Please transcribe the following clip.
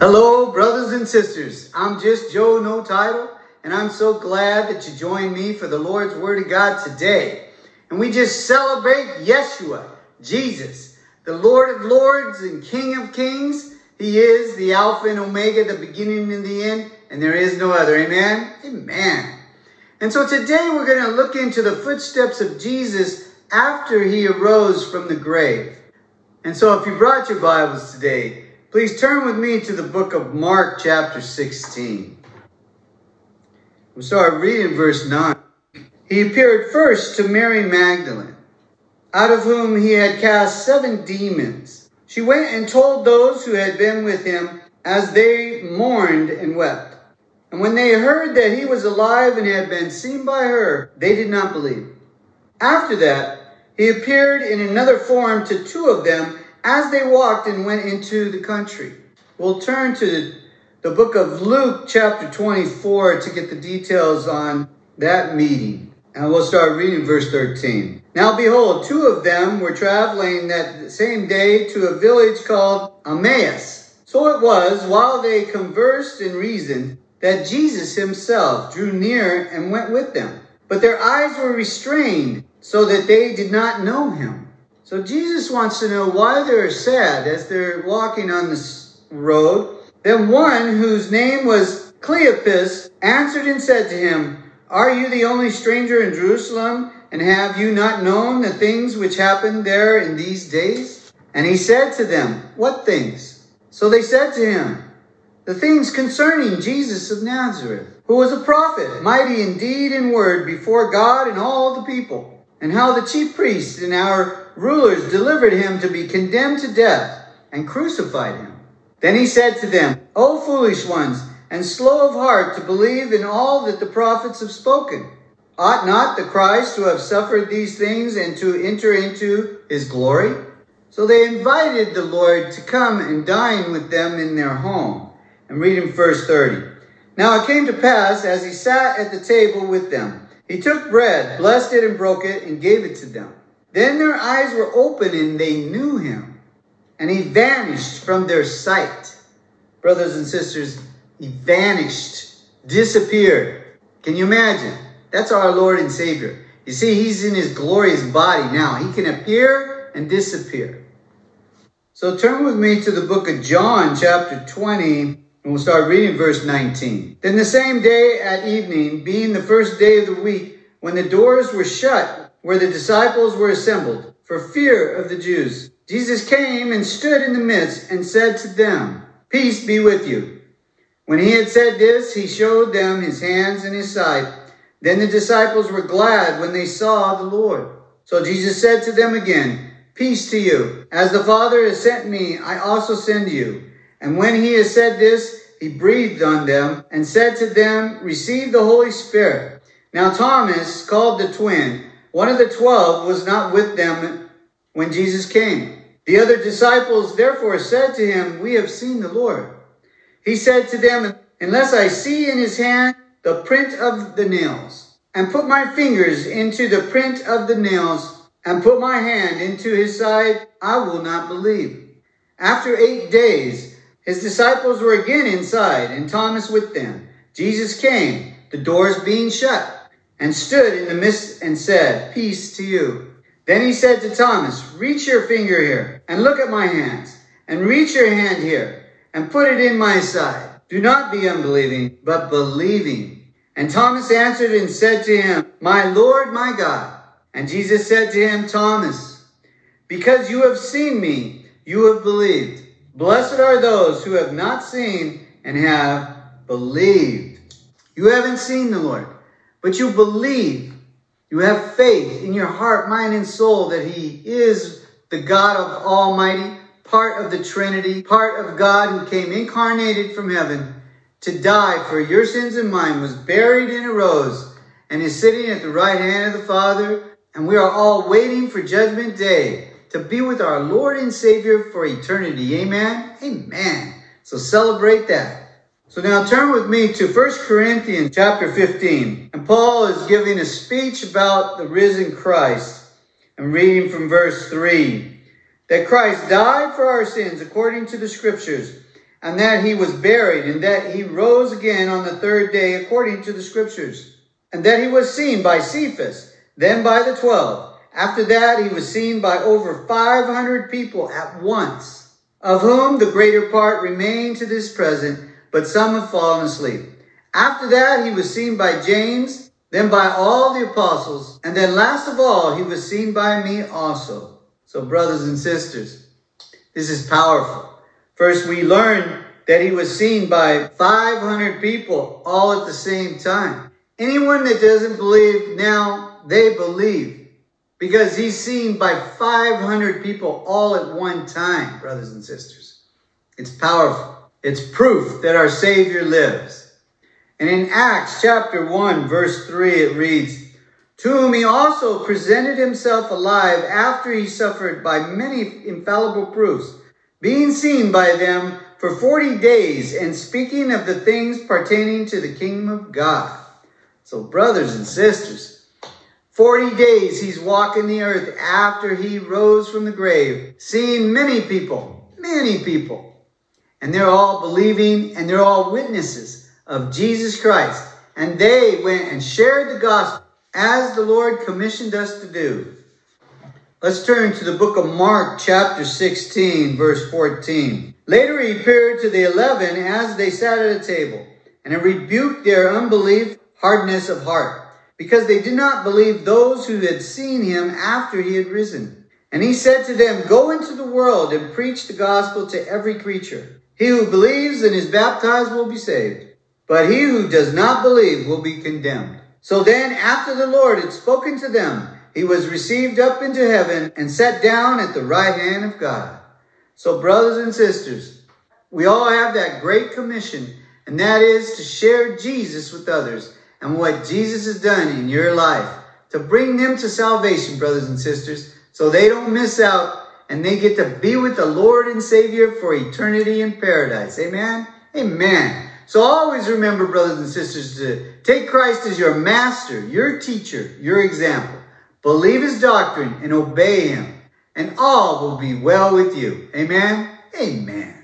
Hello, brothers and sisters. I'm just Joe No Title, and I'm so glad that you joined me for the Lord's Word of God today. And we just celebrate Yeshua, Jesus, the Lord of Lords and King of Kings. He is the Alpha and Omega, the beginning and the end, and there is no other. Amen? Amen. And so today we're going to look into the footsteps of Jesus after he arose from the grave. And so if you brought your Bibles today, Please turn with me to the book of Mark, chapter 16. We'll start reading verse 9. He appeared first to Mary Magdalene, out of whom he had cast seven demons. She went and told those who had been with him as they mourned and wept. And when they heard that he was alive and had been seen by her, they did not believe. After that, he appeared in another form to two of them as they walked and went into the country. We'll turn to the book of Luke, chapter 24, to get the details on that meeting. And we'll start reading verse 13. Now behold, two of them were traveling that same day to a village called Emmaus. So it was, while they conversed and reasoned, that Jesus himself drew near and went with them. But their eyes were restrained, so that they did not know him. So Jesus wants to know why they're sad as they're walking on this road. Then one whose name was Cleopas answered and said to him, Are you the only stranger in Jerusalem? And have you not known the things which happened there in these days? And he said to them, What things? So they said to him, The things concerning Jesus of Nazareth, who was a prophet, mighty in deed and word before God and all the people, and how the chief priests and our rulers delivered him to be condemned to death and crucified him. Then he said to them, O foolish ones, and slow of heart to believe in all that the prophets have spoken. Ought not the Christ to have suffered these things and to enter into his glory? So they invited the Lord to come and dine with them in their home. And read in verse 30. Now it came to pass, as he sat at the table with them, he took bread, blessed it, and broke it, and gave it to them. Then their eyes were open and they knew him, and he vanished from their sight. Brothers and sisters, he vanished, disappeared. Can you imagine? That's our Lord and Savior. You see, he's in his glorious body now. He can appear and disappear. So turn with me to the book of John, chapter 20, and we'll start reading verse 19. Then the same day at evening, being the first day of the week, when the doors were shut where the disciples were assembled for fear of the Jews. Jesus came and stood in the midst and said to them, Peace be with you. When he had said this, he showed them his hands and his side. Then the disciples were glad when they saw the Lord. So Jesus said to them again, Peace to you. As the Father has sent me, I also send you. And when he had said this, he breathed on them and said to them, Receive the Holy Spirit. Now Thomas, called the twin, one of the twelve was not with them when Jesus came. The other disciples therefore said to him, We have seen the Lord. He said to them, Unless I see in his hand the print of the nails, and put my fingers into the print of the nails, and put my hand into his side, I will not believe. After eight days, his disciples were again inside, and Thomas with them. Jesus came, the doors being shut and stood in the midst and said, Peace to you. Then he said to Thomas, Reach your finger here and look at my hands, and reach your hand here and put it in my side. Do not be unbelieving, but believing. And Thomas answered and said to him, My Lord, my God. And Jesus said to him, Thomas, because you have seen me, you have believed. Blessed are those who have not seen and have believed. You haven't seen the Lord but you believe, you have faith in your heart, mind, and soul that He is the God of Almighty, part of the Trinity, part of God who came incarnated from heaven to die for your sins and mine, was buried and arose, and is sitting at the right hand of the Father. And we are all waiting for Judgment Day to be with our Lord and Savior for eternity. Amen. Amen. So celebrate that. So now turn with me to 1 Corinthians chapter 15. And Paul is giving a speech about the risen Christ. I'm reading from verse 3. That Christ died for our sins according to the scriptures, and that he was buried, and that he rose again on the third day according to the scriptures, and that he was seen by Cephas, then by the twelve. After that, he was seen by over 500 people at once, of whom the greater part remain to this present, but some have fallen asleep. After that, he was seen by James, then by all the apostles, and then last of all, he was seen by me also. So, brothers and sisters, this is powerful. First, we learn that he was seen by 500 people all at the same time. Anyone that doesn't believe now, they believe because he's seen by 500 people all at one time, brothers and sisters. It's powerful. It's proof that our Savior lives. And in Acts chapter 1, verse 3, it reads, To whom he also presented himself alive after he suffered by many infallible proofs being seen by them for 40 days and speaking of the things pertaining to the kingdom of God. So, brothers and sisters, 40 days he's walking the earth after he rose from the grave, seeing many people, many people. And they're all believing and they're all witnesses of Jesus Christ. And they went and shared the gospel as the Lord commissioned us to do. Let's turn to the book of Mark, chapter 16, verse 14. Later he appeared to the eleven as they sat at a table, and he rebuked their unbelief, hardness of heart, because they did not believe those who had seen him after he had risen. And he said to them, Go into the world and preach the gospel to every creature. He who believes and is baptized will be saved, but he who does not believe will be condemned. So then, after the Lord had spoken to them, he was received up into heaven and sat down at the right hand of God. So, brothers and sisters, we all have that great commission, and that is to share Jesus with others and what Jesus has done in your life to bring them to salvation, brothers and sisters, so they don't miss out and they get to be with the Lord and Savior for eternity in paradise. Amen? Amen. So always remember, brothers and sisters, to take Christ as your master, your teacher, your example. Believe his doctrine and obey him, and all will be well with you. Amen. Amen.